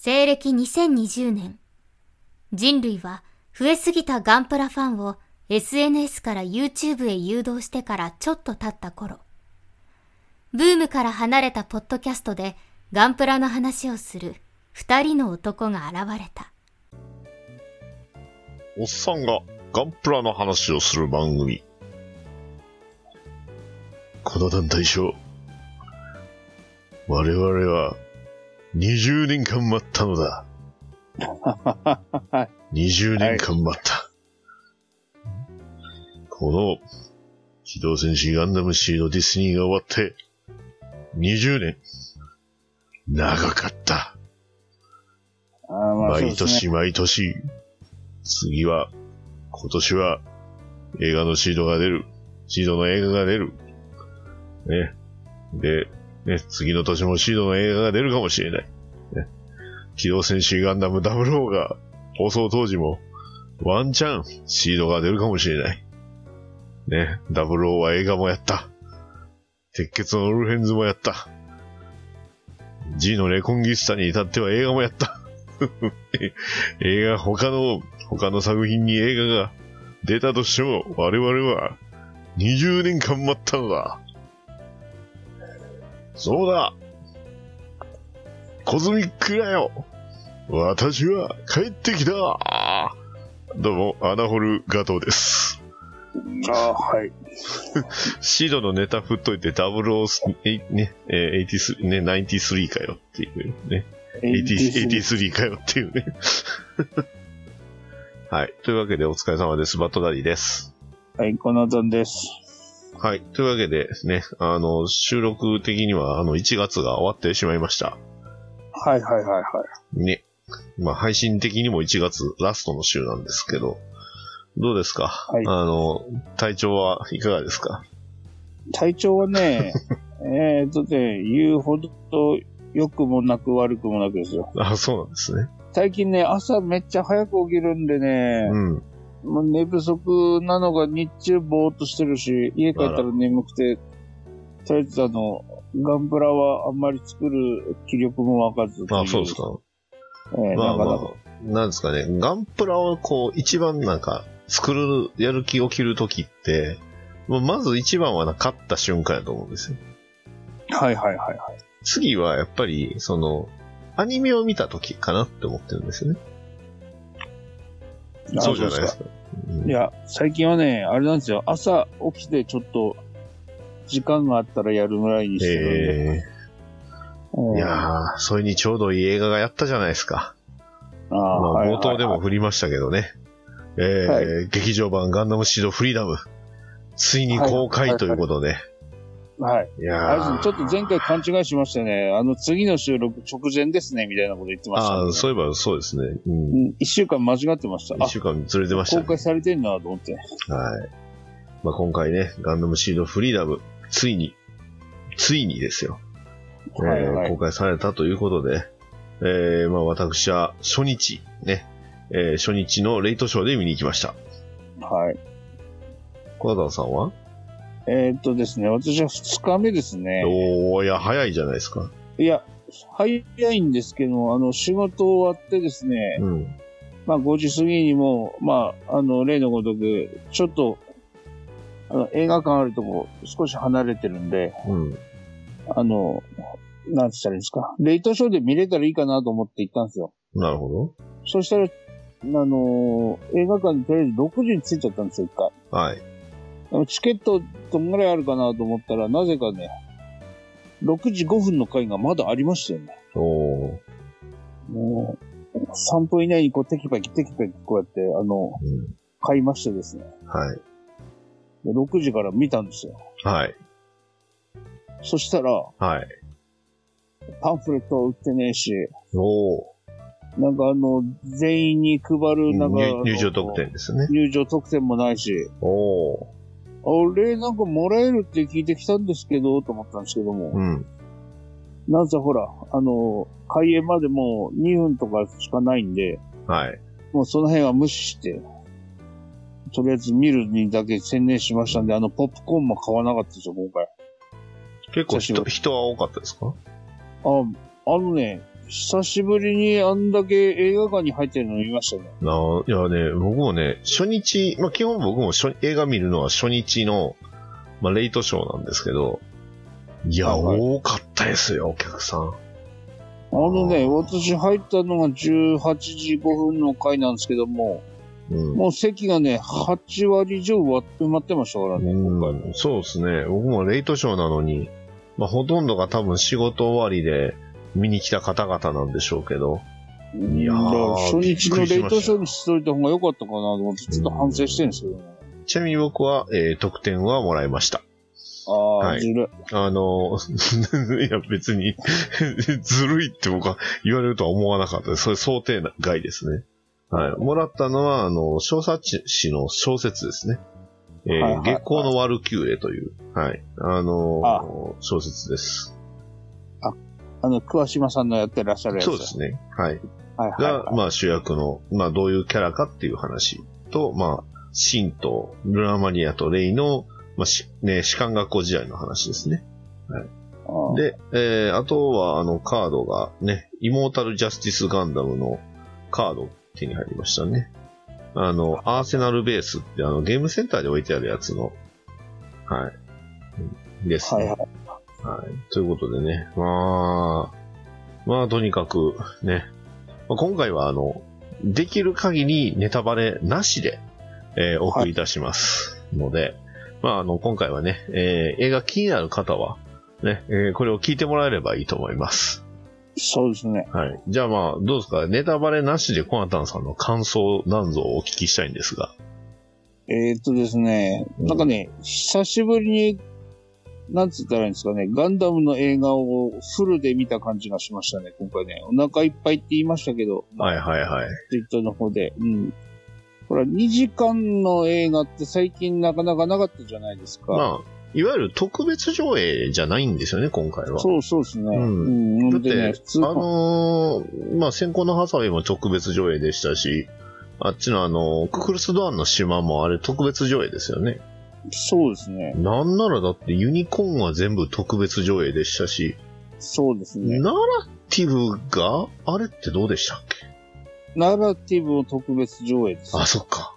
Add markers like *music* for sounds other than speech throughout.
西暦2020年、人類は増えすぎたガンプラファンを SNS から YouTube へ誘導してからちょっと経った頃、ブームから離れたポッドキャストでガンプラの話をする二人の男が現れた。おっさんがガンプラの話をする番組。この団体賞、我々は20年間待ったのだ。20年間待った。この機動戦士ガンダムシードディスニーが終わって20年。長かった。毎年毎年、次は、今年は映画のシードが出る。シードの映画が出る。ね。で、ね、次の年もシードの映画が出るかもしれない。ね。機動戦士ガンダム00が放送当時も、ワンチャンシードが出るかもしれない。ね。00は映画もやった。鉄血のオルフェンズもやった。G のレコンギスタに至っては映画もやった。*laughs* 映画、他の、他の作品に映画が出たとしても、我々は20年間待ったのだ。そうだ。コズミックだよ。私は帰ってきた。どうも、アナホルガトーです。ああ、はい。*laughs* シードのネタ振っといて、008ね、えー83、ね、93かよっていうね。80 83かよっていうね。*laughs* はい。というわけでお疲れ様です。バットダディです。はい、このどんです。はい。というわけでね、あの、収録的にはあの1月が終わってしまいました。はいはいはいはい。ね。まあ配信的にも1月ラストの週なんですけど、どうですか、いあの、体調はいかがですか？体調はね、*laughs* えーっとね、言うほど良くもなく悪くもなくですよ。あ、そうなんですね。最近ね、朝めっちゃ早く起きるんでね、うん。もう寝不足なのが日中ぼーっとしてるし、家帰ったら眠くて、とりあえずあの、ガンプラはあんまり作る気力も湧かずあ、そうです。か。えーまあまなかなか。あ、なんですかね、ガンプラをこう、一番なんか、作る、やる気を切るときって、まず一番はな、勝った瞬間やと思うんですよ。はいはいはいはい。次はやっぱり、その、アニメを見たときかなって思ってるんですよね。あそうじゃないですか。いや、最近はね、あれなんですよ。朝起きてちょっと、時間があったらやるぐらいにしてるんで。えうんー、いやー、それにちょうどいい映画がやったじゃないですか。あまあ、ーはい冒頭でも振りましたけどね。えーは劇場版ガンダムシードフリーダム。ついに公開ということで。はい。いやーあれですねちょっと前回勘違いしましたね。あの、次の収録直前ですね、みたいなこと言ってました、ああ、ね。そういえばそうですね。う。うんん。一週間間違ってました。あ一、週間ずれてましたね。公開されてんなと思って。はい。まあ、今回ね、ガンダムシードフリーダム、ついに、ついにですよ。はいはいえー公開されたということで、えー、まあ私は初日、ね、えー初日のレイトショーで見に行きました。はい。小田さんは、えーっとですね、私は二日目ですね。おー、いや、早いじゃないですか。いや、早いんですけど、あの、仕事終わってですね、うん。まあ5時過ぎにも、まあ、あの、例のごとく、ちょっと、あの、映画館あるとこ少し離れてるんで、うん。あの、なんつったらいいんですか。レイトショーで見れたらいいかなと思って行ったんですよ。なるほそしたら、あの映画館にとりあえず6時に着いちゃったんですよ、一回。ど。はい。チケットどんぐらいあるかなと思ったら、なぜかね、6時5分の回がまだありましたよね。おー。もう、3分以内にこうテキパキテキパキこうやって、あの、うん。買いましてですね。はい。で6時から見たんですよ。はい。そしたら、はい。パンフレットは売ってねえし、おー。なんかあの、全員に配る、なんか入入場特典ですね。入場特典もないし、おー。あれ、なんかもらえるって聞いてきたんですけど、と思ったんですけども、うん。なんせほら、あの、開演までもう2分とかしかないんで、はい。もうその辺は無視して、とりあえず見るにだけ専念しましたんで、あの、ポップコーンも買わなかったですよ、今回。結構人人は多かったですか？あ、あのね、久しぶりにあんだけ映画館に入ってるの見ましたね。ないやね、僕もね、初日、まあ基本僕も初映画見るのは初日の、まあレイトショーなんですけど、いや、はいはい多かったですよ、お客さん。あのね、私入ったのが18時5分の回なんですけども、うん。もう席がね、8割以上埋まってましたからね。うん、そうですね。僕もレイトショーなのに、まあほとんどが多分仕事終わりで見に来た方々なんでしょうけど、いや初日のびっくりしといた方が良かったかなと思って、ちょっと反省してるんですけどね。ちなみに僕は、えー得点はもらいました。ああ、はいずるい。あの、*laughs* いや別に、*laughs* ずるいって僕は言われるとは思わなかったです。それ想定外ですね。はい。もらったのは、あの、小冊子の小説ですね。えーはいはいはい月光のワルキューレという、はい。あのあ小説です。あの、桑島さんのやってらっしゃるやつ。そうですね。はい。はいはい、が、はい。まあ主役の、まあどういうキャラかっていう話と、まあ、シンとルナマニアとレイの、まあし、ね、士官学校時代の話ですね。あーで、えー、あとは、あの、カードがね、イモータルジャスティスガンダムのカード手に入りましたね。あの、アーセナルベースって、あの、ゲームセンターで置いてあるやつの、はい。うんですね。はいはい。はい。ということでね、まあ、まあ、とにかく、ね、まあ今回は、あの、できる限りネタバレなしで、えーお送りいたしますので、まあ、あの、今回はね、えー映画気になる方は、ね、えーこれを聞いてもらえればいいと思います。そうですね。はい。じゃあまあ、どうですか？ネタバレなしでコナタンさんの感想なんぞをお聞きしたいんですが。えー、っとですね、うんなんかね、久しぶりに、なんつったらいいんですかね、ガンダムの映画をフルで見た感じがしましたね、今回ね。お腹いっぱいって言いましたけど、はいはいはい。ツイッターの方で。うん。ほら、2時間の映画って最近なかなかなかったじゃないですか。まあ、いわゆる特別上映じゃないんですよね、今回は。そうそうですね。うんうん。だって、でね、あのーまあ、先行のハサウェイも特別上映でしたし、あっちのあの、ククルスドアンの島もあれ特別上映ですよね。そうですね。なんならだってユニコーンは全部特別上映でしたし、そうですね。ナラティブが、あれってどうでしたっけ？ナラティブの特別上映です。あ、そっか。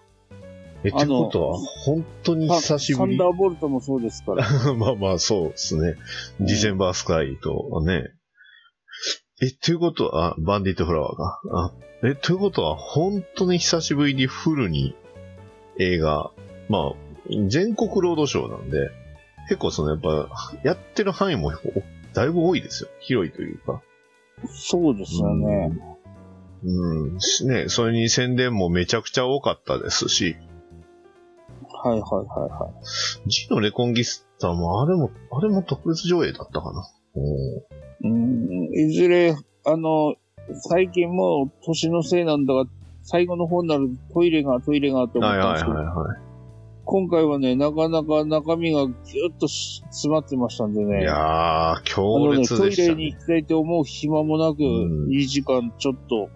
え、ってあのことは、本当に久しぶり？サンダーボルトもそうですから。*laughs* まあまあ、そうですね。うんディセンバースカイとね。え、ということは、あバンディットフラワーが。あえ、ということは、本当に久しぶりにフルに映画、まあ、全国ロードショーなんで、結構そのやっぱ、やってる範囲もおだいぶ多いですよ。広いというか。そうですよね。うん。しね、それに宣伝もめちゃくちゃ多かったですし、はいはいはいはい。G のレコンギスタも、あれも、あれも特別上映だったかな。うん、いずれ、あの、最近もう年のせいなんだが、最後の方になるとトイレがトイレがと思はいはいったんですけど、はいはい。今回はね、なかなか中身がぎゅっとし詰まってましたんでね。いやー、あ強烈トイでしたね。レに行きたいと思う暇もなく、うん2時間ちょっと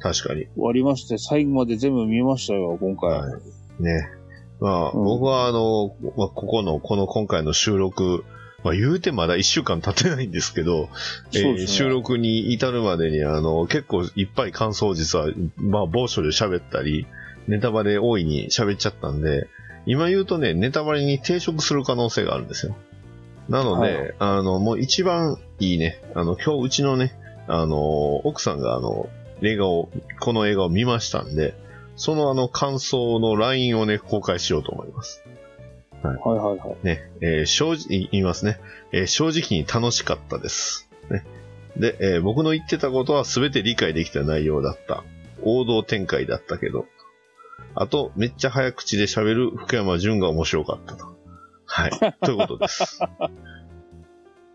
確かに。終わりまして、最後まで全部見ましたよ、今回。はい。ね。まあ、うん僕はあの、まあ、ここの、この今回の収録、まあ言うてまだ一週間経ってないんですけど、えー収録に至るまでにあの、結構いっぱい感想を実は、まあ某所で喋ったり、ネタバレ大いに喋っちゃったんで、今言うとね、ネタバレに抵触する可能性があるんですよ。なので、はいあの、もう一番いいね、あの、今日うちのね、あの、奥さんがあの、映画を、この映画を見ましたんで、そのあの感想の LINE をね、公開しようと思います。はいはいはい。ね、えー正直、言いますね、えー正直に楽しかったです。ね。で、えー僕の言ってたことは全て理解できた内容だった。王道展開だったけど。あと、めっちゃ早口で喋る福山潤が面白かったと。はい。*laughs* ということです。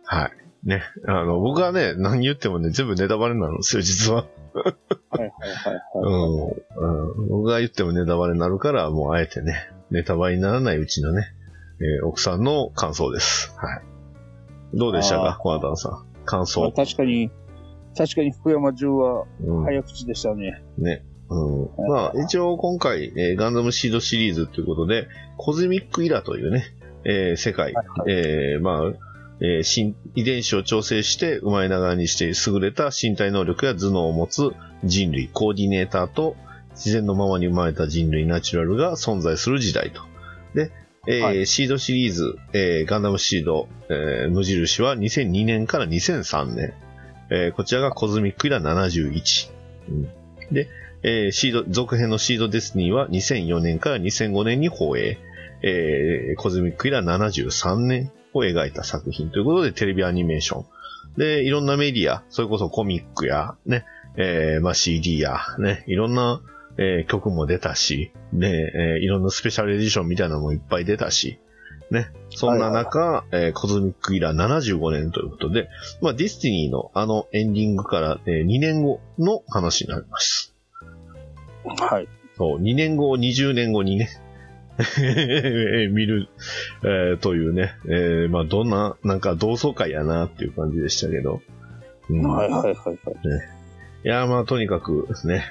はい。ね。あの、僕はね、何言ってもね、全部ネタバレなんですよ、実は。はいはいはいうはい。ん、うん。僕が言ってもネタバレになるから、もうあえてね、ネタバレにならないうちのね、えー奥さんの感想です。はい。どうでしたか、コナタンさん。感まあ想。確かに、確かに福山潤はうん。早口でしたね。ね。うん。まあ、一応今回、えーガンダムシードシリーズということで、コズミックイラというね、えー世界、はいはいえーまあ、えー新遺伝子を調整して生まれながらにして優れた身体能力や頭脳を持つ人類、コーディネーターと自然のままに生まれた人類、ナチュラルが存在する時代と。で、えーはいシードシリーズ、えーガンダムシード、えー無印は2002年から2003年。えーこちらがコズミックイラ71。うんで、えーシード、続編のシードデスティニーは2004年から2005年に放映。えーコズミックイラ73年を描いた作品ということでテレビアニメーション。で、いろんなメディア、それこそコミックや、ね、えーまあ CD や、ね、いろんな、えー曲も出たし、ね、えーいろんなスペシャルエディションみたいなのもいっぱい出たし、ね、そんな中、えーコズミックイラー75年ということで、まあディスティニーのあのエンディングから、え2年後の話になります。はい。そう、2年後、20年後にね、*laughs* 見る、えーというね、えーまあどんな、なんか同窓会やなっていう感じでしたけど。うんはいはいはいはい。いや、まあ、とにかくね、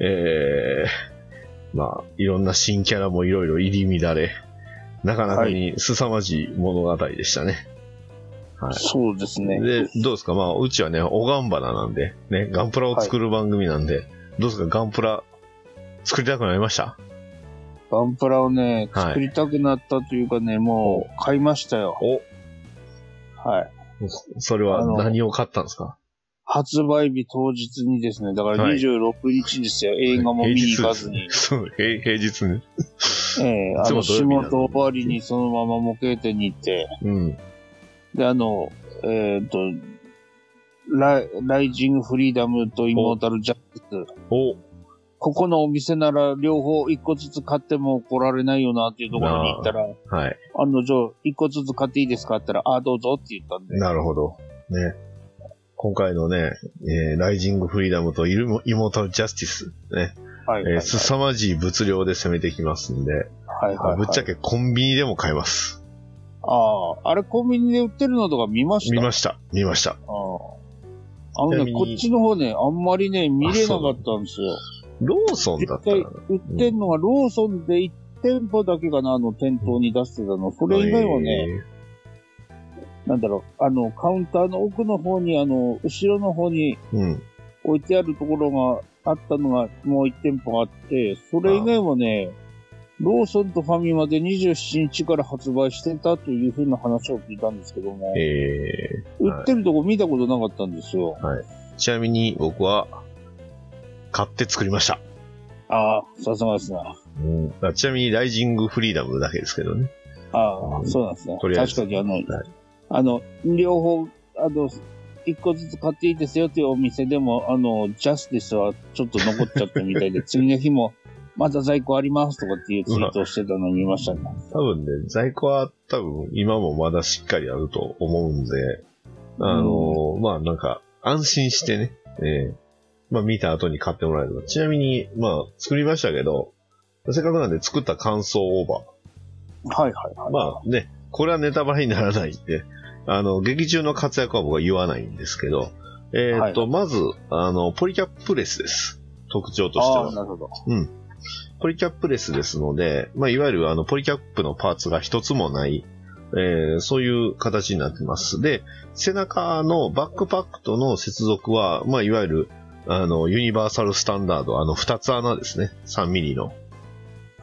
えー、まあ、いろんな新キャラもいろいろ入り乱れ、なかなかに凄まじい物語でしたね。はい。そうですね。で、どうですか？まあ、うちはね、おがんばななんで、ね、ガンプラを作る番組なんで、どうですか？ガンプラ、作りたくなりました？ガンプラをね、はい作りたくなったというかね、もう買いましたよ。お、はい。それはあの何を買ったんですか？発売日当日にですね、だからはい26日ですよ。映画も見に行かずに。そう、平平日ね。ええあいつもの、仕土曜日なの事終わりにそのまま模型店に行って、うん。で、あの、えっ、と、ライライジングフリーダムとイモータルジャスティス。お、ここのお店なら両方一個ずつ買っても怒られないよなっていうところに行ったら、はい。案の定、一個ずつ買っていいですかって言ったら、ああ、どうぞって言ったんで。なるほど。ね。今回のね、えーライジングフリーダムとイルモイモータルジャスティス、ね、はいはい、はい。えー凄まじい物量で攻めてきますんで、はいはい、はい。ぶっちゃけコンビニでも買えます。ああ、あれコンビニで売ってるのとか見ました？見ました。見ました。ああ。あのね、こっちの方ね、あんまりね、見れなかったんですよ。ローソンだったら実、売ってんのがローソンで1店舗だけかな、あの店頭に出してたの。それ以外はね、なんだろう、あの、カウンターの奥の方に、あの、後ろの方に。置いてあるところがあったのがもう1店舗あって、それ以外はね、ローソンとファミマで27日から発売してたというふうな話を聞いたんですけども、え。売ってるとこ見たことなかったんですよ。ーちなみに僕は、買って作りました。ああ、さすがですな。うん、あちなみにライジングフリーダムだけですけどね。ああ、そうなんですね。とりあえず確かにあの、はいあの、両方、あの、一個ずつ買っていいですよっていうお店でも、あの、ジャスティスはちょっと残っちゃったみたいで、*laughs* 次の日も、まだ在庫ありますとかっていうツイートをしてたのを見ましたね。多分ね、在庫は多分今もまだしっかりあると思うんで、あのーまあなんか安心してね、えーまあ見た後に買ってもらえれば。ちなみに、まあ作りましたけど、せっかくなんで作った感想オーバはいはいはい。ー。まあね、これはネタバレにならないんで、あの、劇中の活躍は僕は言わないんですけど、えーっと、はまず、あの、ポリキャップレスです。特徴としてはああ、。なるほど。ポリキャップレスですので、まあ、いわゆるあの、ポリキャップのパーツが一つもない、えーそういう形になってます。で、背中のバックパックとの接続は、まあ、いわゆる、あの、ユニバーサルスタンダード、あの、二つ穴ですね。3ミリの。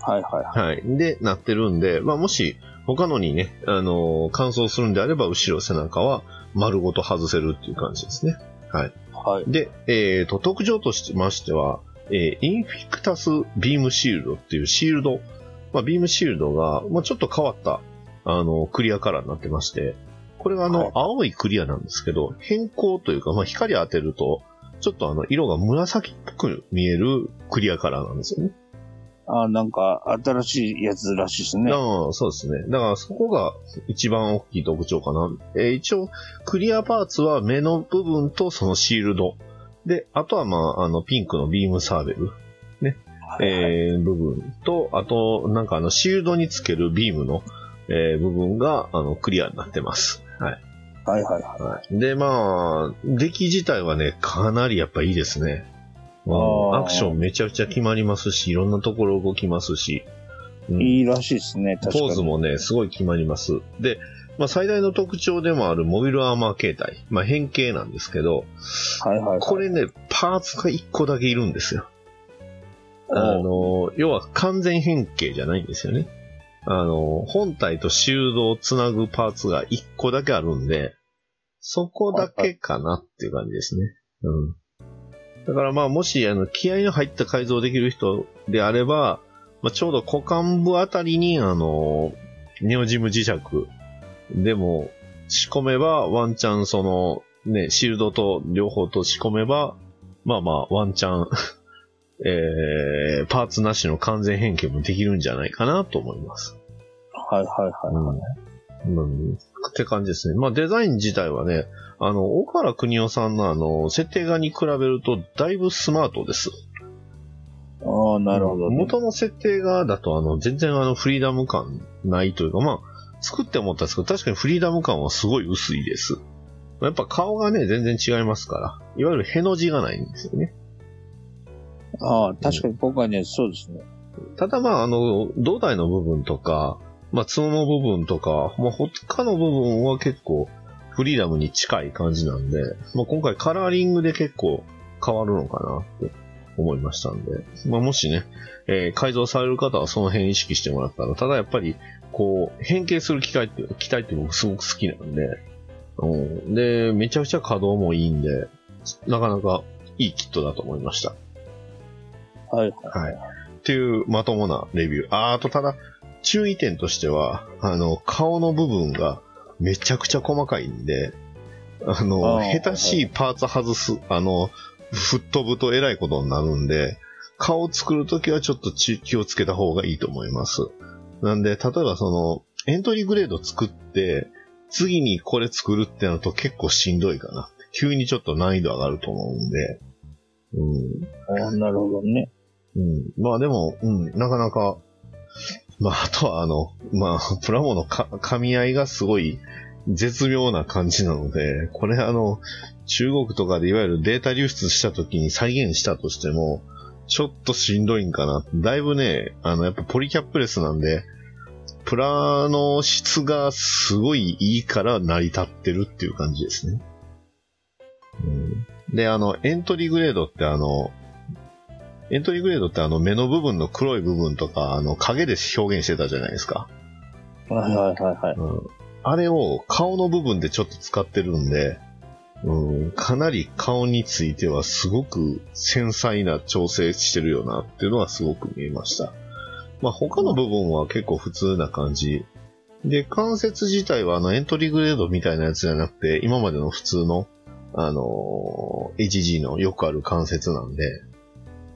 はいはいはい。はい。で、なってるんで、まあ、もし、他のにね、あの、乾燥するんであれば、後ろ背中は丸ごと外せるっていう感じですね。はい。で、えっ、と、特徴としましては、えーインフィクタスビームシールドっていうシールド、まあ、ビームシールドが、まあ、ちょっと変わった、あの、クリアカラーになってまして、これがあの、はい青いクリアなんですけど、変更というか、まあ、光当てると、ちょっとあの、色が紫っぽく見えるクリアカラーなんですよね。ああ、なんか、新しいやつらしいですね。ああ、そうですね。だからそこが一番大きい特徴かな。えー一応、クリアパーツは目の部分とそのシールド。で、あとはまあ、あの、ピンクのビームサーベル。はいはいえー部分と、あと、なんかあの、シールドにつけるビームの、えー部分が、あの、クリアになってます。はい。はいはいはい。はい。で、まあ、出来自体はね、かなりやっぱいいですね。うアクションめちゃくちゃ決まりますし、いろんなところ動きますし。うんいいらしいですね、確かに。ポーズもね、すごい決まります。で、まあ、最大の特徴でもあるモビルアーマー形態。まあ、変形なんですけど、はいはい、はい。これね、パーツが1個だけいるんですよ。あの、要は完全変形じゃないんですよね。あの、本体とシールドをつなぐパーツが1個だけあるんで、そこだけかなっていう感じですね。うん。だからまあ、もし、あの、気合の入った改造できる人であれば、まあ、ちょうど股間部あたりに、あの、ネオジム磁石でも仕込めば、ワンチャンその、ね、シールドと両方と仕込めば、まあまあ、ワンチャン *laughs* えー、パーツなしの完全変形もできるんじゃないかなと思います。はいはいはい。うん。うん、って感じですね。まあデザイン自体はね、あの、岡原邦夫さんのあの、設定画に比べるとだいぶスマートです。ああ、なるほど、ね。元の設定画だとあの、全然あの、フリーダム感ないというか、まあ、作って思ったんですけど、確かにフリーダム感はすごい薄いです。やっぱ顔がね、全然違いますから。いわゆるへの字がないんですよね。ああ、確かに今回ね、そうですね。ただまあ、あの、胴体の部分とか、まあ、角の部分とか、まあ、他の部分は結構、フリーダムに近い感じなんで、まあ、今回カラーリングで結構変わるのかなって思いましたんで、まあ、もしね、えー改造される方はその辺意識してもらったら、ただやっぱり、こう、変形する機械って、機体って僕すごく好きなんで、うん、で、めちゃくちゃ稼働もいいんで、なかなかいいキットだと思いました。はい。はい。っていうまともなレビュー。ああとただ、注意点としては、あの、顔の部分がめちゃくちゃ細かいんで、あの、あー下手しいパーツ外す、あの、吹っ飛ぶとえらいことになるんで、顔を作るときはちょっとち気をつけた方がいいと思います。なんで、例えばその、エントリーグレード作って、次にこれ作るってなると結構しんどいかな。急にちょっと難易度上がると思うんで、うん。ああ、なるほどね。うん。まあでも、うん、なかなか、まああとはあの、まあ、*laughs* プラモのか噛み合いがすごい絶妙な感じなので、これあの、中国とかでいわゆるデータ流出した時に再現したとしても、ちょっとしんどいんかな。だいぶね、あの、やっぱポリキャップレスなんで、プラの質がすごいいいから成り立ってるっていう感じですね。うん、で、あの、エントリーグレードってあの、エントリーグレードってあの目の部分の黒い部分とか、あの影で表現してたじゃないですか。はいはいはいはい。うん。あれを顔の部分でちょっと使ってるんで、うん、かなり顔についてはすごく繊細な調整してるよなっていうのはすごく見えました。まあ他の部分は結構普通な感じ。で、関節自体はあのエントリーグレードみたいなやつじゃなくて、今までの普通の、あのー HG のよくある関節なんで、まあ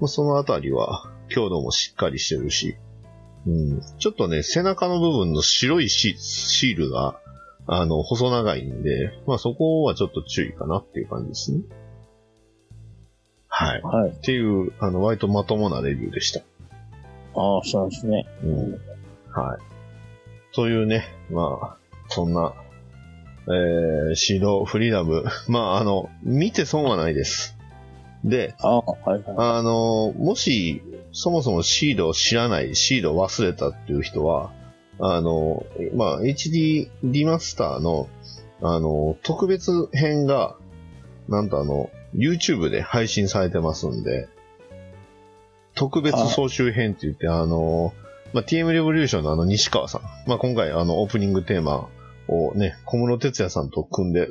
そのあたりは強度もしっかりしてるし、うん、ちょっとね、背中の部分の白いシシールが、あの、細長いんで、まあそこはちょっと注意かなっていう感じですね。はい。はい。っていう、あの、割とまともなレビューでした。ああ、そうですね。うん。はい。というね、まあ、そんな、えー、シードフリーダム。まあ、あの、見て損はないです。で、ああ、はいはい。あの、もし、そもそもシードを知らない、シードを忘れたっていう人は、あの、まあ、HD リマスターの、あの、特別編が、なんとあの、YouTube で配信されてますんで、特別総集編って言って、あの、まあ、TM レボリューションのあの西川さん、まあ、今回あのオープニングテーマをね、小室哲也さんと組んで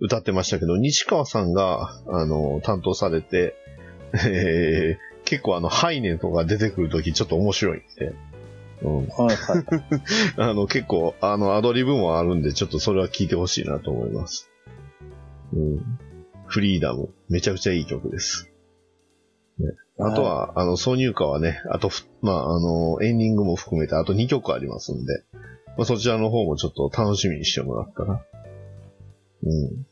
歌ってましたけど、西川さんが、あの、担当されて、え *laughs* ー結構あの、ハイネとか出てくるときちょっと面白いんで、うん。はいはい。*laughs* あの、結構、あの、アドリブもあるんで、ちょっとそれは聞いてほしいなと思います。うん。フリーダム、めちゃくちゃいい曲です。ね、あとは、あの、挿入歌はね、あとふ、まあ、あの、エンディングも含めて、あと2曲ありますんで、まあ、そちらの方もちょっと楽しみにしてもらったら。うん。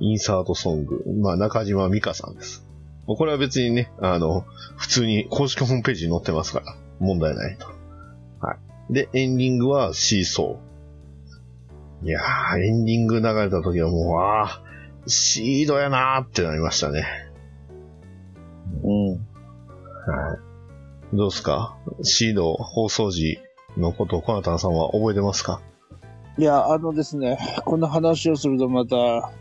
インサートソング、まあ、中島美香さんです。もうこれは別にね、あの、普通に公式ホームページに載ってますから、問題ないと。はい。で、エンディングはシーソー。いやー、エンディング流れた時はもう、ああ、シードやなーってなりましたね。うん。はい。どうですか？シード放送時のことをコナタンさんは覚えてますか？いや、あのですね、この話をするとまた、あ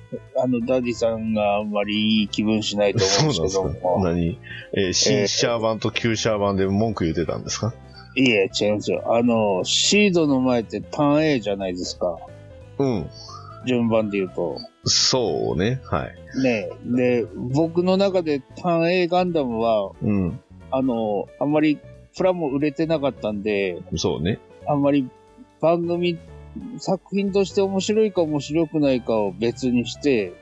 の、ダディさんがあんまりいい気分しないと思うんですけども。何？えー、新シャア板と旧シャア板で文句言ってたんですか？いえ、違うんですよ。あの、シードの前ってターン A じゃないですか。うん。順番で言うと。そうね。はい。ねで、僕の中でターン A ガンダムは、うん。あの、あんまりプラも売れてなかったんで、そうね。あんまり番組、作品として面白いか面白くないかを別にして、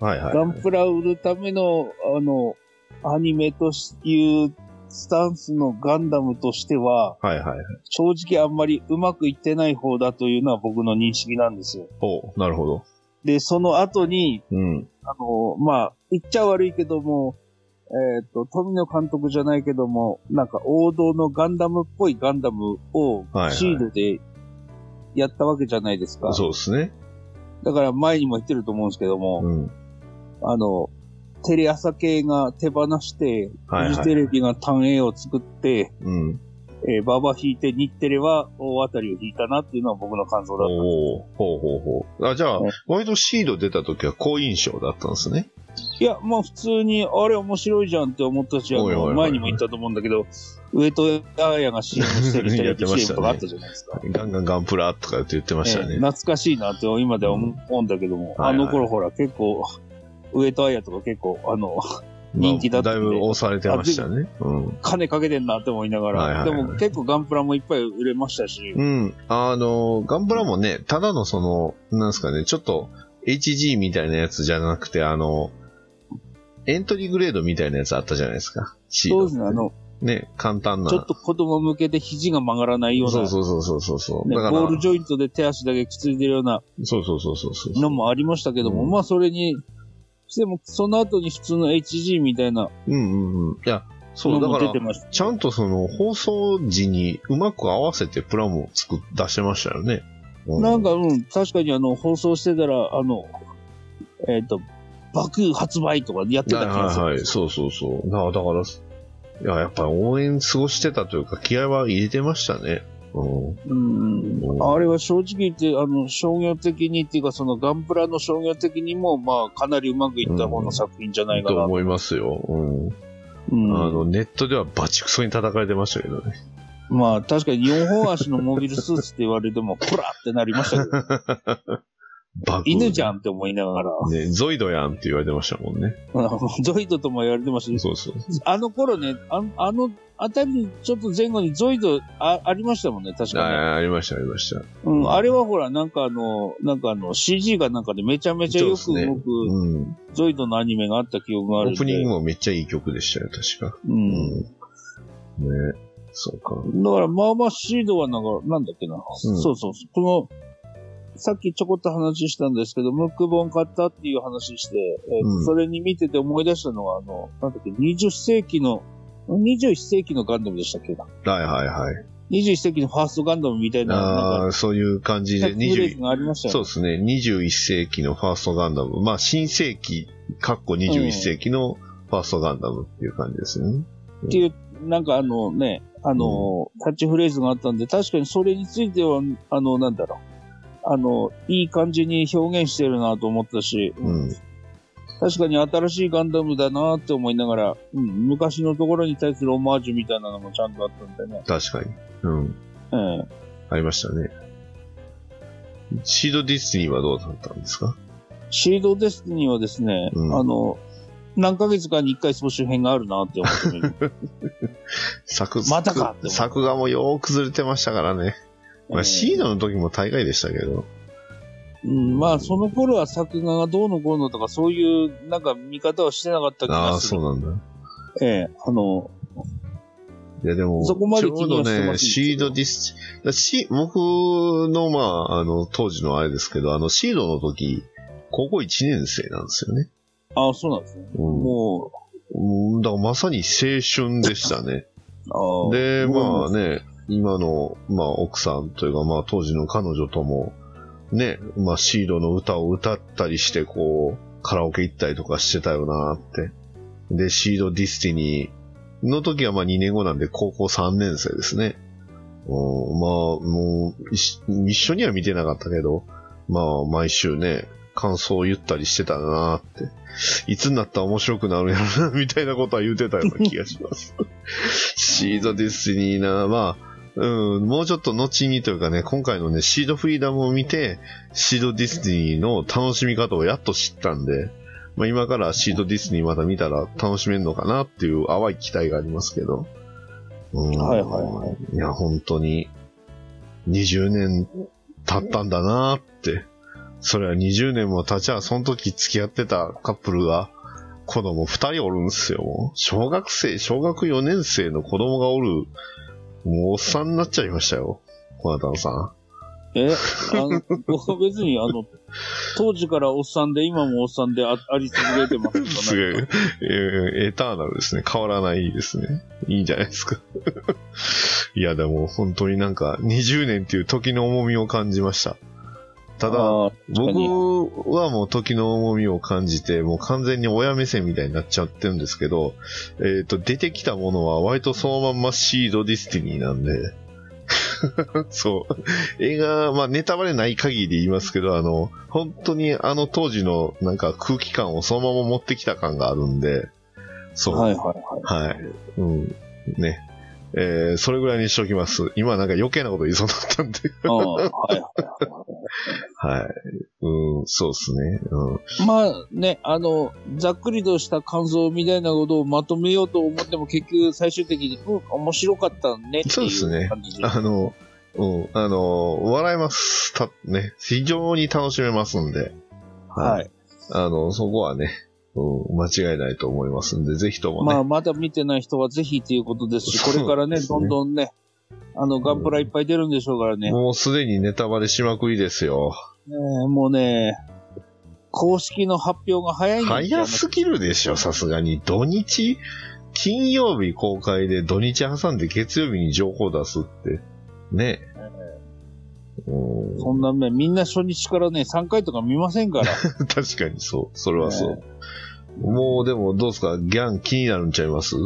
はいはい。ガンプラを売るための、あの、アニメというスタンスのガンダムとしては、はいはい。正直あんまりうまくいってない方だというのは僕の認識なんですよ。おなるほど。で、その後に、うん。あの、まあ、言っちゃ悪いけども、えっ、と、富野監督じゃないけども、なんか王道のガンダムっぽいガンダムをシードでやったわけじゃないですか。そうですね。だから前にも言ってると思うんですけども、うん。あの、テレ朝系が手放して、はいはいフジテレビが単 A を作って、うん。えーババ引いて、日テレは大当たりを引いたなっていうのは僕の感想だったんです。ほうほうほう。あ、じゃあね、割とシード出た時は好印象だったんですね。いや、まあ普通に、あれ面白いじゃんって思ったし、あ前にも言ったと思うんだけど、上戸彩が CM してるテレビ CM とかあったじゃないですか。*laughs* ガンガンガンプラとかって言ってましたね。ええ懐かしいなって今では思うんだけども、あの頃ほら結構、上戸彩とか結構、あの、まあ人気だったんでだいぶ押されてましたね。うん。金かけてんなって思いながら、はいはいはいでも結構ガンプラもいっぱい売れましたし、うん。あの、ガンプラもね、ただのその、なんですかね、ちょっと HG みたいなやつじゃなくて、あの、エントリーグレードみたいなやつあったじゃないですか。シードそうですね、あの、ね、簡単な。ちょっと子供向けて肘が曲がらないような、そうそうそうそうそうそう。ね、だから、ボールジョイントで手足だけくっついてるようなそうそうそうそうそう。のもありましたけども、うんまあそれにしても、その後に普通の HG みたいなうんうんうん。いや、そう、だから。ちゃんとその放送時にうまく合わせてプラモを作っ出してましたよね。うなんか、うん、確かにあの、放送してたら、あの、えっ、と、爆発売とかやってた気がする。はいはいはい、そうそうそう。だから、だからいや、やっぱり応援過ごしてたというか、気合は入れてましたね。うん。うん、あれは正直言って、あの、商業的にっていうか、そのガンプラの商業的にも、まあ、かなりうまくいった方の作品じゃないかな。と思いますよ。うん。うん、あの、ネットではバチクソに叩かれてましたけどね。まあ、確かに4本足のモビルスーツって言われても、こらってなりましたけど、*laughs* 犬じゃんって思いながら、ね、ゾイドやんって言われてましたもんね。*laughs* ゾイドとも言われてましたし、そうそう。あの頃ね、ああのあたりちょっと前後にゾイドあありましたもんね、確かね。あありました、ありました。うん、あれはほら、なんかあの、なんかあの、CG がなんかでめちゃめちゃよく動く、うん。ゾイドのアニメがあった記憶がある。オープニングもめっちゃいい曲でしたよ、確か。う。うんん。ねそうか。だから、まあまあシードはなんか、なんだっけな。うんそうそう。この、さっきちょこっと話したんですけど、ムック本買ったっていう話して、えーとうんそれに見てて思い出したのは、あの、なんだっけ、20世紀の、21世紀のガンダムでしたっけ？な。はいはいはい。21世紀のファーストガンダムみたいな、ああ、そういう感じで、キャッチフレーズ20、がありましたよね。そうですね、21世紀のファーストガンダム。まあ、新世紀、かっこ21世紀のファーストガンダムっていう感じですね。っていう、なんかあのね、あの、キャッチフレーズがあったんで、確かにそれについては、あの、なんだろう。あの、いい感じに表現してるなと思ったし、うん。確かに新しいガンダムだなって思いながら、うん、昔のところに対するオマージュみたいなのもちゃんとあったんでね。確かに。うん。えありましたね。シードディスティニーはどうだったんですか？えシードデスティニーはですね、うんあの、何ヶ月かに一回総集編があるなって思ってる。*laughs* 作、またかって作画もよーく崩れてましたからね。まあ、シードの時も大概でしたけど。うん、まあ、その頃は作画がどうのこうのとか、そういう、なんか見方はしてなかった気ああ、がする。そうなんだ。ええあの、いや、でも、そこまでちょうどね、シードディス、僕の、まあ、あの、当時のあれですけど、あの、シードの時、高校1年生なんですよね。ああ、そうなんですね。うん。もうんだからまさに青春でしたね。*laughs* う、ああで、僕まあね、今の、まあ、奥さんというか、まあ、当時の彼女とも、ね、まあ、シードの歌を歌ったりして、こう、カラオケ行ったりとかしてたよなって。で、シードディスティニーの時はまあ2年後なんで高校3年生ですね。まあ、もう、一緒には見てなかったけど、まあ、毎週ね、感想を言ったりしてたなって。いつになったら面白くなるやろな、みたいなことは言ってたような気がします。シードディスティニーな、まあ、うん、もうちょっと後にというかね、今回のね、シードフリーダムを見て、シードディスティニーの楽しみ方をやっと知ったんで、まあ今からシードディスティニーまた見たら楽しめるのかなっていう淡い期待がありますけど。うん、はいはいはい。いや、本当に、20年経ったんだなって。それは20年も経ちゃ、その時付き合ってたカップルが、子供2人おるんすよ。小学生、小学4年生の子供がおる、もうおっさんになっちゃいましたよ。小畑さん。え、あの、僕は別に、あの、当時からおっさんで、今もおっさんでああり続けてますけどすごいなんか。えーエターナルですね。変わらないですね。いいんじゃないですか。いや、でも本当になんか20年っていう時の重みを感じました。ただ、僕はもう時の重みを感じて、もう完全に親目線みたいになっちゃってるんですけど、えっ、と、出てきたものは割とそのまんまシードディスティニーなんで、*laughs* そう。映画、まあネタバレない限りで言いますけど、あの、本当にあの当時のなんか空気感をそのまま持ってきた感があるんで、そう。はいはいはい。はい。うん。ね。えー、それぐらいにしときます。今なんか余計なこと言いそうになったんで。ああ、はいはいはい。はい。うん、そうですね。うん。まあね、あの、ざっくりとした感想みたいなことをまとめようと思っても結局最終的に、うん、面白かったねってそうですね。あの、うん、あの、笑えます。た、ね、非常に楽しめますんで。はい。あの、そこはね、うん、間違いないと思いますんで、ぜひともね。まあ、まだ見てない人はぜひということですし、これからね、ねどんどんね、あの、ガンプラいっぱい出るんでしょうからね。もうすでにネタバレしまくりですよ。ねえもうね、公式の発表が早いん早すぎるでしょ、さすがに。土日、金曜日公開で土日挟んで月曜日に情報出すって。ねうんそんなね、みんな初日からね、3回とか見ませんから。*laughs* 確かにそう。それはそう。もうでもどうですか？ギャン気になるんちゃいます？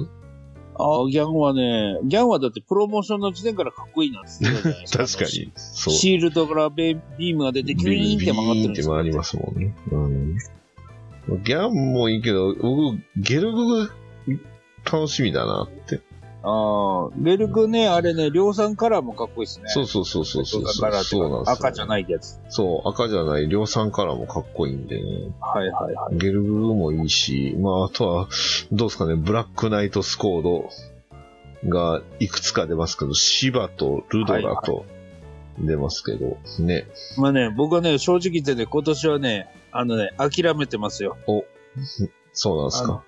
ああ、ギャンはね、ギャンはだってプロモーションの時点からかっこいいなって言ってたじゃないですか。*laughs* 確かに。そう。シールドからベビームが出て、キュイーンって曲がってるんですよ。ビーンって回りますもんね。うん。ギャンもいいけど、僕、ゲルグが楽しみだなって。ああ、ベルグね、あれね、量産カラーもかっこいいですね。そうそうそうそうそう。カラー赤じゃないやつ。そう、赤じゃない、量産カラーもかっこいいんでね。はいはいはい。ゲルグもいいし、まあ、あとは、どうですかね、ブラックナイトスコードがいくつか出ますけど、シバとルドラと出ますけど、ね。まあね、僕はね、正直言ってね、今年はね、あのね、諦めてますよ。そうなんですか。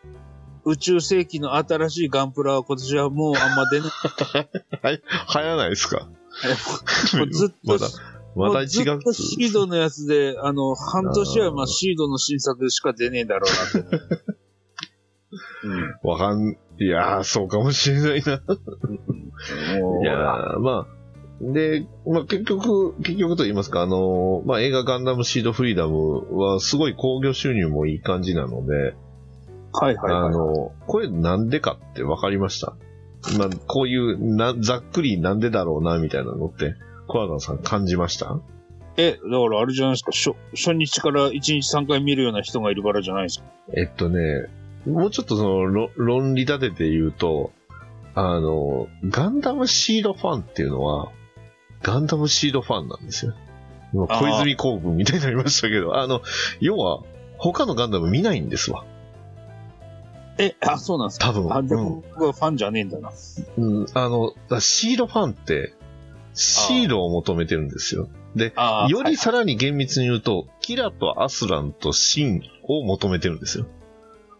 宇宙世紀の新しいガンプラは今年はもうあんま出ない。はい、流ないですか？*laughs* ずっと、まだ、まだもうずっ1と月。シードのやつで、あの、半年はまあシードの新作しか出ねえだろうなって。*laughs* うんわかん、いやー、そうかもしれないな。いやー、まあ、で、まあ結局、結局と言いますか、あのーまあ映画ガンダムシードフリーダムはすごい興行収入もいい感じなので、はいはいはい。あの、これなんでかって分かりました？まあ、こういう、な、ざっくりなんでだろうな、みたいなのって、小田さん感じました？え、だからあれじゃないですか、初初日から1日3回見るような人がいるからじゃないですか？えっとね、もうちょっとその、ろ論理立てて言うと、あの、ガンダムシードファンっていうのは、ガンダムシードファンなんですよ。もうあー小泉公文みたいになりましたけど、あの、要は、他のガンダム見ないんですわ。え、あ、そうなんですか？多分。あ、でうんも僕はファンじゃねえんだな。うん、あの、だシードファンって、シードを求めてるんですよ。で、あよりさらに厳密に言うと、キラとアスランとシンを求めてるんですよ。って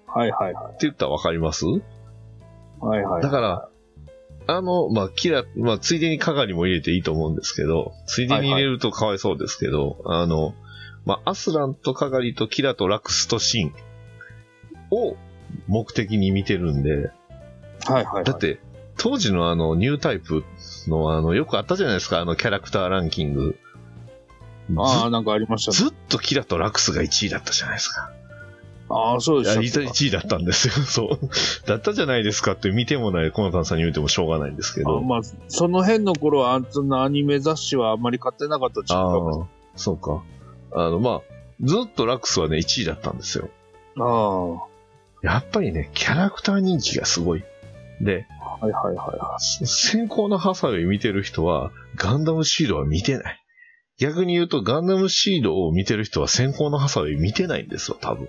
はいはいはい。言ったらわかります？はいはい。だから、あの、まあ、キラ、まあ、ついでに係も入れていいと思うんですけど、ついでに入れるとかわいそうですけど、あの、まあ、アスランと係とキラとラクスとシンを目的に見てるんで、はいはいはい。だって、当時のあの、ニュータイプのあの、よくあったじゃないですか、あの、キャラクターランキング。ああ、なんかありましたね。ずずっとキラとラクスが1位だったじゃないですか。ああ、そうでしたっけ。1位だったんですよ。*laughs* そう。だったじゃないですかって見てもない、コナタンさんに言うてもしょうがないんですけあど。まあ、その辺の頃は、そんなアニメ雑誌はあんまり買ってなかったちあょっとあ、そうか。あの、まあ、ずっとラックスはね、1位だったんですよ。あやっぱりね、キャラクター人気がすごい。で、あ、はいはいはいは先行のハサウェイ見てる人は、ガンダムシードは見てない。逆に言うと、ガンダムシードを見てる人は先行のハサウェイ見てないんですよ、多分。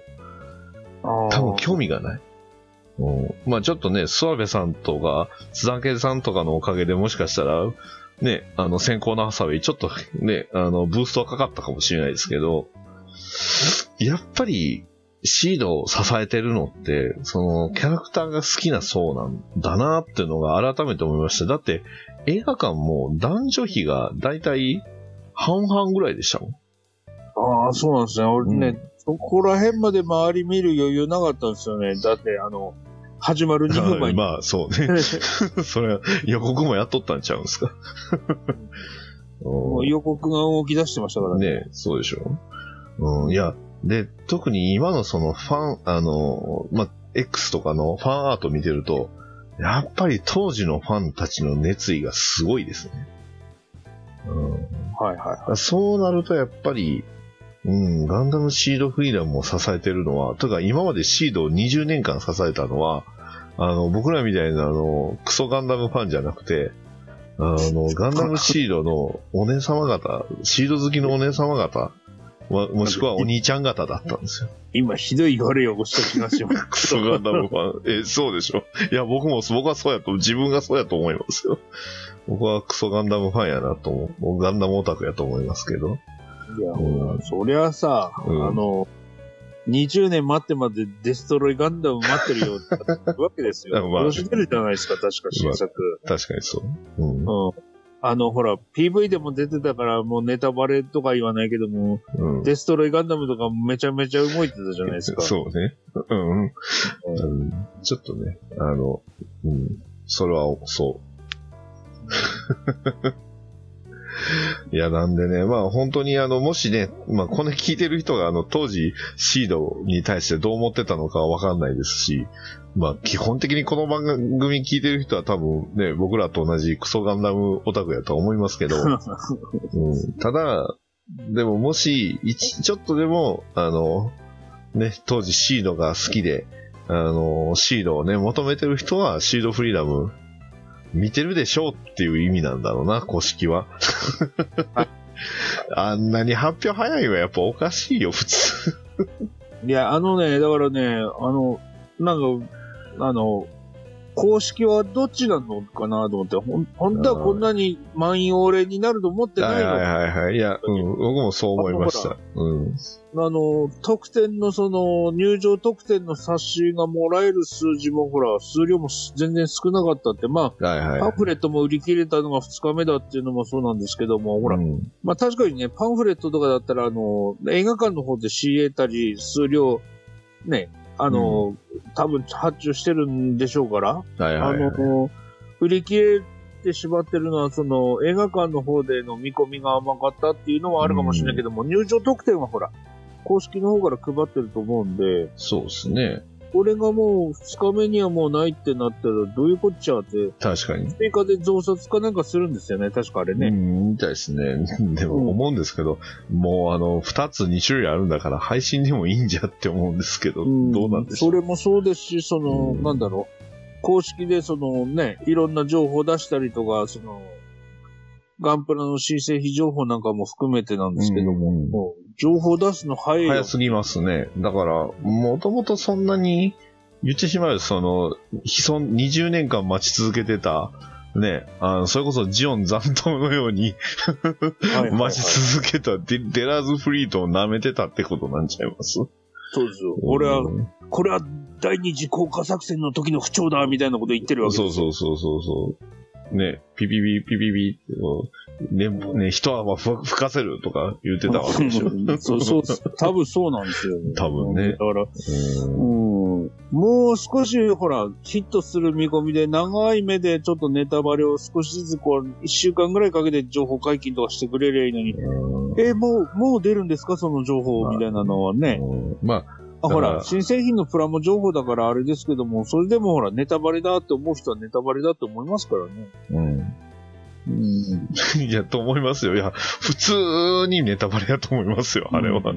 多分興味がない。うん、まあちょっとね、諏訪部さんとか、津田家さんとかのおかげでもしかしたら、ね、あの、先行のハサウェイ、ちょっとね、あの、ブーストはかかったかもしれないですけど、やっぱり、シードを支えてるのって、その、キャラクターが好きな層なんだなっていうのが改めて思いました。だって、映画館も男女比がだいたい半々ぐらいでしたもん。ああ、そうなんですね。俺ね、うんそこら辺まで周り見る余裕なかったんですよね。だって、あの、始まる2分前に。*laughs* まあ、そうね。*laughs* それは予告もやっとったんちゃうんですか？予告が動き出してましたからね。ねそうでしょ？うん、いや、で、特に今のそのファン、あの、まあ、X とかのファンアート見てると、やっぱり当時のファンたちの熱意がすごいですね。うん、はいはいはそうなるとやっぱり、うん、ガンダムシードフリーダムを支えてるのは、とか今までシードを20年間支えたのは、あの、僕らみたいなあの、クソガンダムファンじゃなくて、あの、*laughs* ガンダムシードのお姉様方、シード好きのお姉様方、ももしくはお兄ちゃん方だったんですよ。い。今、ひどい言われ汚した気がします。*laughs* クソガンダムファン。え、そうでしょいや、僕も、僕はそうやと、自分がそうやと思いますよ。僕はクソガンダムファンやなと思う。もうガンダムオタクやと思いますけど。いや、うんほらそりゃさ、うんあの、20年待ってまでデストロイガンダム待ってるよって *laughs* わけですよ。まあ今年出るじゃないですか、確か新作。確かにそう。うん。うん。あの、ほら、PV でも出てたから、もうネタバレとか言わないけども、うん。デストロイガンダムとかめちゃめちゃ動いてたじゃないですか。そうね。うん、うん。うんちょっとね、あの、うん。それは、そう。*laughs* いや、なんでね、まあ本当にあの、もしね、まあこれ聞いてる人があの、当時、シードに対してどう思ってたのかはわかんないですし、まあ基本的にこの番組聞いてる人は多分ね、僕らと同じクソガンダムオタクやとは思いますけど、*laughs* うん、ただ、でももし、一ちょっとでも、あの、ね、当時シードが好きで、あの、シードをね、求めてる人はシードフリーダム見てるでしょうっていう意味なんだろうな、公式は。*laughs* あんなに発表早いはやっぱおかしいよ、普通。いや、あのね、だからね、あの、なんか、あの、公式はどっちなのかなと思って、ほん、本当はこんなに満員霊になると思ってないの。はいはいはいはい。いや、うん、僕もそう思いました。うん。あの、特典のその、入場特典の冊子がもらえる数字もほら、数量も全然少なかったって、まはいあ、はい。パンフレットも売り切れたのが2日目だっていうのもそうなんですけども、ほら、うんまあ確かにね、パンフレットとかだったら、あの、映画館の方で仕入れたり、数量、ね、あの、多分発注してるんでしょうから、はいはい、あはい。の、売り切れてしまってるのは、その、映画館の方での見込みが甘かったっていうのはあるかもしれないけども、入場特典はほら、公式の方から配ってると思うんで、そうですね。これがもう2日目にはもうないってなったらどういうこっちゃって、確かに。追加で増刷かなんかするんですよね、確かあれね。うん、みたいですね。でも思うんですけど、もうあの、二つ二種類あるんだから配信でもいいんじゃって思うんですけど、うんどうなんでしょ。そうれもそうですし、その、うんなんだろう、公式でそのね、いろんな情報出したりとか、その、ガンプラの新製品情報なんかも含めてなんですけども、うん情報出すの早いよ。早すぎますね。だから、もともとそんなに、言ってしまうと、その、既存20年間待ち続けてた、ね、あの、それこそジオン残党のように待ち続けたデデラーズフリートを舐めてたってことなんちゃいます？そうですよ。俺は、うんこれは第二次降下作戦の時の不調だ、みたいなこと言ってるわけそうですよ。そうそうそうそう。ね、ピピピピピピってね、ね、一泡ふ吹かせるとか言ってたわけでしょ。そう、そう、多分そうなんですよ、多分ね。だから、うん。うん、もう少し、ほら、ヒットする見込みで、長い目でちょっとネタバレを少しずつ、こう、一週間ぐらいかけて情報解禁とかしてくれりゃいいのに、うん。え、もう、もう出るんですか？その情報みたいなのはね。うん。まあ、あ、ほら、新製品のプラモ情報だからあれですけども、それでもほら、ネタバレだって思う人はネタバレだって思いますからね。うん。うん。*laughs* いや、と思いますよ。いや、普通にネタバレだと思いますよ、あれは。いや、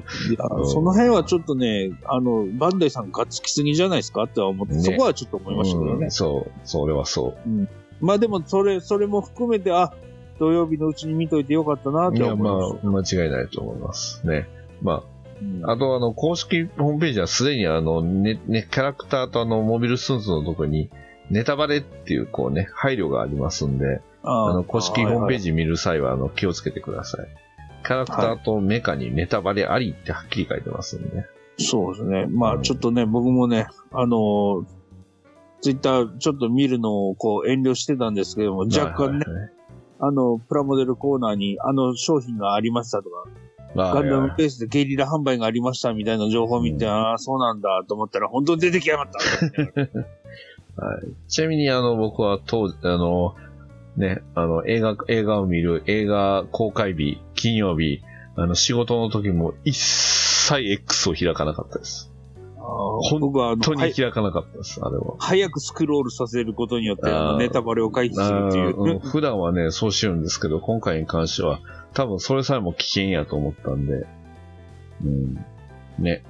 その辺はちょっとね、あの、バンダイさんがっつきすぎじゃないですかっては思って、ねそこはちょっと思いましたけどねうん。そう、それはそう。まあでも、それ、それも含めて、あ、土曜日のうちに見といてよかったなっていや、思いまました。あ、間違いないと思います。ね。まうんあ、あと、あの、公式ホームページはすでに、あの、ね、ね、キャラクターとあの、モビルスーツのとこに、ネタバレっていう、こうね、配慮がありますんで、ああの、公式ホームページ。ジ見る際は、あの、気をつけてください。キャラクターとメカにネタバレありってはっきり書いてますんで。そうですね。まうんあちょっとね、僕もね、あのツイッターちょっと見るのをこう遠慮してたんですけども、若干ね、はいはいはいあの、プラモデルコーナーにあの商品がありましたとか、まあガンダムベースでゲリラ販売がありましたみたいな情報を見て、うん。ああ、そうなんだと思ったら、本当に出てきやがった *laughs* ちなみに、あの、僕は当時、あの、ね、あの、映画、映画を見る、映画公開日、金曜日、あの、仕事の時も一切 X を開かなかったです。本僕はあの、本当はいに開かなかったです、あれは。早くスクロールさせることによって、ネタバレを回避するっていう。普段はね、そうしてるんですけど、今回に関しては、多分それさえも危険やと思ったんで、うん。ね。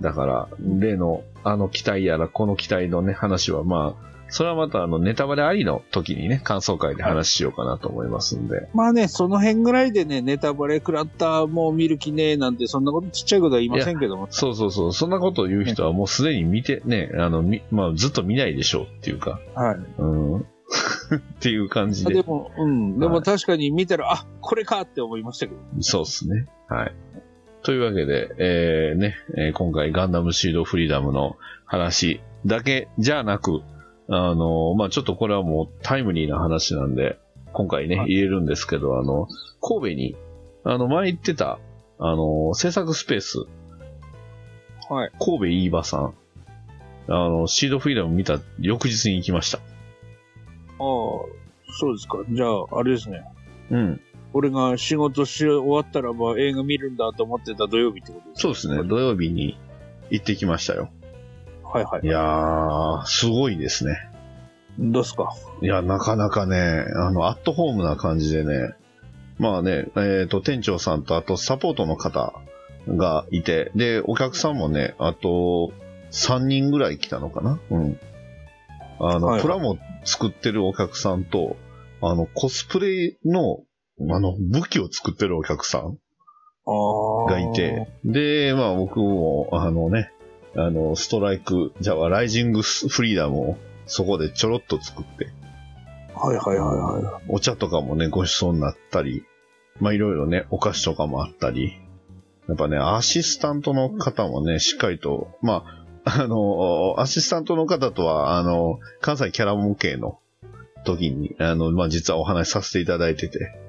だから、例の、あの機体やら、この機体のね、話は、まあ、それはまた、あの、ネタバレありの時にね、感想会で話しようかなと思いますんで。まあね、その辺ぐらいでね、ネタバレ食らった、もう見る気ねえなんて、そんなことちっちゃいことは言いませんけども。そうそうそう、そんなことを言う人はもうすでに見て、ね、あの、みまあ、ずっと見ないでしょうっていうか、はい。うん。*laughs* っていう感じで。でも、うん。ではいも確かに見たら、あ、これかって思いましたけど。そうですね。はい。というわけで、えー、ね、えー今回ガンダムシードフリーダムの話だけじゃなく、あの、まあ、ちょっとこれはもうタイムリーな話なんで、今回ね、はい入れるんですけど、あの、神戸に、あの、前言ってた、あの、制作スペース、はい。神戸飯場さん、あの、シードフリーダム見た翌日に行きました。ああ、そうですか。じゃあ、あれですね。うん。俺が仕事し終わったらば映画見るんだと思ってた土曜日ってことですそうですね、土曜日に行ってきましたよ。はいはいい。やー、すごいですね。どうすか？いや、なかなかね、あの、アットホームな感じでね、まあね、えっ、と、店長さんと、あと、サポートの方がいて、で、お客さんもね、あと、3人ぐらい来たのかな？うん。あの、プラモ作ってるお客さんと、あの、コスプレの、あの、武器を作ってるお客さん。がいて、で、まあ僕も、あのね、あの、ストライク、じゃあ、ライジングフリーダムをそこでちょろっと作って、はいはいはいはい。お茶とかもね、ご馳走になったり、まあいろいろね、お菓子とかもあったり、やっぱね、アシスタントの方もね、しっかりと、まあ、あの、アシスタントの方とは、あの、関西キャラモン系の時に、あの、まあ実はお話しさせていただいてて、うん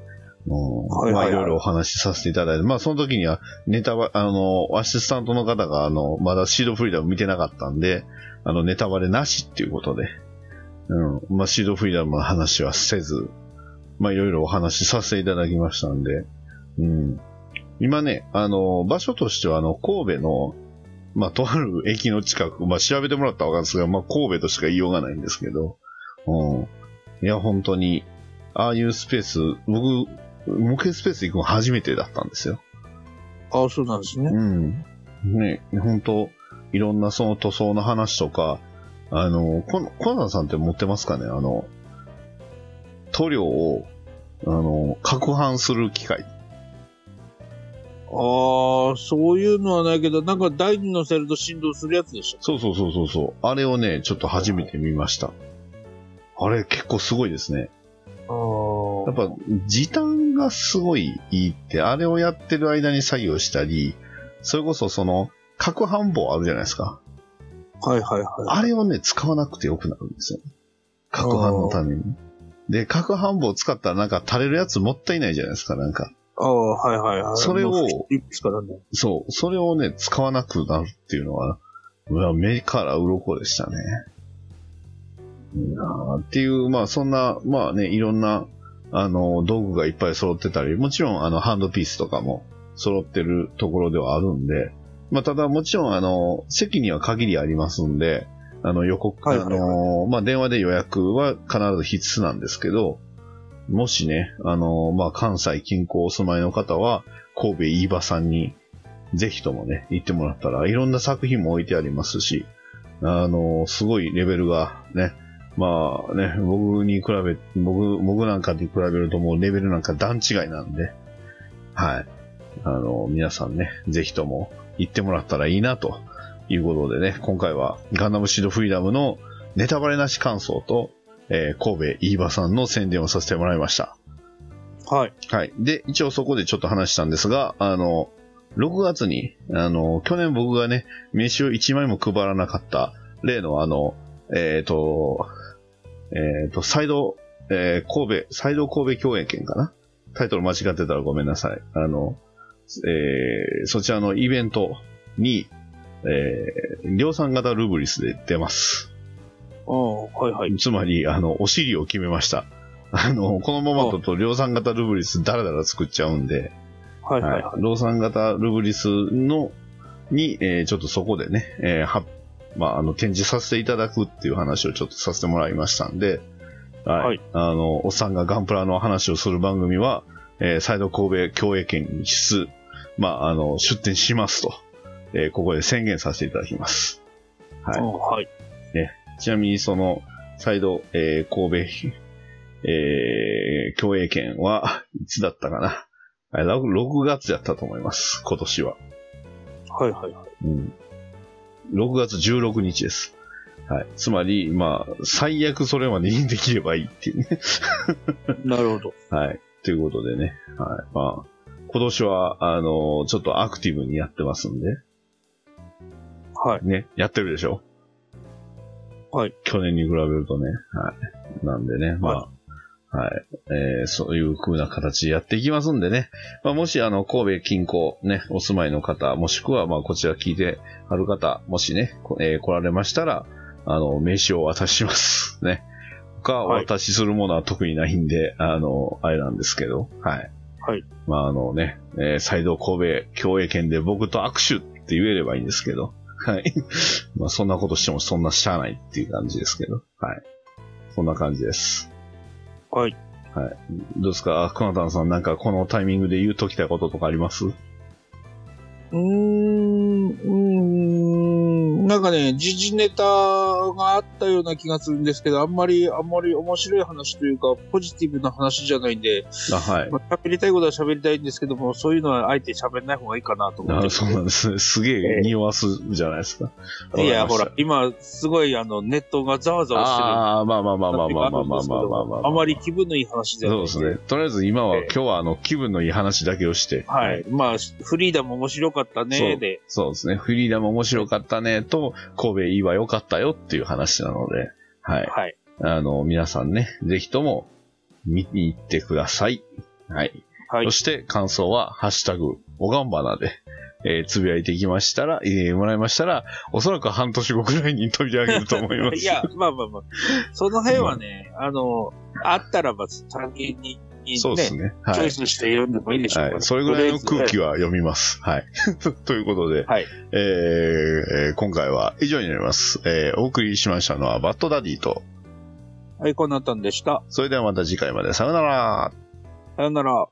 はいはいはいまあいろいろお話しさせていただいて、まあその時にはネタバあの、アシスタントの方が、あの、まだシードフリーダム見てなかったんで、あの、ネタバレなしっていうことで、うん。まあ、シードフリーダムの話はせず、まあ、いろいろお話しさせていただきましたんで、うん。今ね、あの、場所としては、あの、神戸の、まあ、とある駅の近く、まあ、調べてもらったらわかるんですが、まあ、神戸としか言いようがないんですけど、うん。いや、本当に、ああいうスペース、僕、模型スペース行くの初めてだったんですよ。ああ、そうなんですね。うん。ね、本当いろんなその塗装の話とか、あの、コナンさんって持ってますかね？あの、塗料を、あの、攪拌する機械。ああ、そういうのはないけど、なんか台に乗せると振動するやつでしょ。そうそうそうそうそう。あれをね、ちょっと初めて見ました。あれ結構すごいですね。ああ。やっぱ、時短がすごいいいって、あれをやってる間に作業したり、それこそその、攪拌棒あるじゃないですか。はいはいはい。あれをね、使わなくてよくなるんですよ。攪拌のために。で、攪拌棒を使ったらなんか垂れるやつもったいないじゃないですか、なんか。ああ、はいはいはい。それを。そう、それをね、使わなくなるっていうのは、目から鱗でしたね。っていう、まあそんな、まあね、いろんな、あの、道具がいっぱい揃ってたり、もちろんあの、ハンドピースとかも揃ってるところではあるんで、まあ、ただもちろん、あの、席には限りありますんで、あの、予告、はいはいはい。あの、まあ、電話で予約は必ず必須なんですけど、もしね、あの、まあ、関西近郊お住まいの方は、神戸飯場さんに、ぜひともね、行ってもらったら、いろんな作品も置いてありますし、あの、すごいレベルがね、まあね、僕に比べ、僕、僕なんかに比べるともうレベルなんか段違いなんで、はい。あの、皆さんね、ぜひとも行ってもらったらいいなということでね、今回はガンダムシードフリーダムのネタバレなし感想と、えー神戸飯場さんの宣伝をさせてもらいました。はい。はい。で、一応そこでちょっと話したんですが、あの、6月に、あの、去年僕がね、名刺を1枚も配らなかった、例のあの、えっ、と、えっ、と、サイド、えー神戸、サイド神戸共演券かな？タイトル間違ってたらごめんなさい。あの、えーそちらのイベントに、えー量産型ルブリスで出ます。うん、はいはい。つまり、あの、お尻を決めました。あの、このままだと量産型ルブリスダラダラ作っちゃうんで、はいはいははい。量産型ルブリスの、に、えーちょっとそこでね、えーは、まあ、あの、展示させていただくっていう話をちょっとさせてもらいましたんで、はい。はいあの、おっさんがガンプラの話をする番組は、えー、サイド神戸共栄圏に出、まあ、あの、出展しますと、えーここで宣言させていただきます。はいはい。ちなみにその、サイド、えー神戸、えー、共栄圏はいつだったかな？あれ6 6月やったと思います。今年は。はいはいはい。うん。6月16日です。はい。つまり、まあ、最悪それまでにできればいいっていうね。*laughs* なるほど。はい。ということでね。はい。まあ、今年は、あのちょっとアクティブにやってますんで。はい。ね。やってるでしょ？はい。去年に比べるとね。はい。なんでね、まあ、はい。えーそういう風な形でやっていきますんでね。まあ、もし、あの、神戸近郊ね、お住まいの方、もしくは、まあ、こちら聞いてある方、もしね、こえー来られましたら、あの、名刺をお渡しします。ね。*laughs* 他、おはい渡しするものは特にないんで、あの、あれなんですけど、はい。はい。まあ、あのね、えー、再度神戸共栄圏で僕と握手って言えればいいんですけど、はい。*laughs* まあ、そんなことしてもそんなしゃあないっていう感じですけど、はい。そんな感じです。はい。はい。どうですか？クナタンさん、なんかこのタイミングで言うときたいこととかあります？うーん、うなんかね、時事ネタがあったような気がするんですけど、あんまり、あんまり面白い話というか、ポジティブな話じゃないんで、あ、はい。まあ、喋りたいことは喋りたいんですけども、そういうのはあえて喋らない方がいいかなと思って。あそうなんですね。すげえ匂わすじゃないですか。いや、わかりましたほら、今、すごい、あの、ネットがざわざわしてる。ああ、まあまあまあまあまあまあまあまあまあまあ。あまり気分のいい話ではないんそうですね。とりあえず今は、ええ今日はあの、気分のいい話だけをして。はい。まあ、フリーダム面白かったね、で。そうですね。フリーダム面白かったね、と、神戸いいわ良かったよっていう話なので、はい。はい。あの、皆さんね、ぜひとも見に行ってください。はい。はいそ。して感想は、ハッシュタグ、おがんばなで、えーつぶやいていきましたら、えーもらいましたら、おそらく半年後くらいに取り上げると思います。*laughs* いや、まあまあまあ。その辺はね、あの、あったらば、単純に、ね、そうですね。はい。チョイスして読んでもいいでしょうから、はい。それぐらいの空気は読みます。はい。*laughs* ということで、はい。えーえー今回は以上になります。えーお送りしましたのはバッドダディと、はい、こうなったんでした。それではまた次回まで。さよなら。さよなら。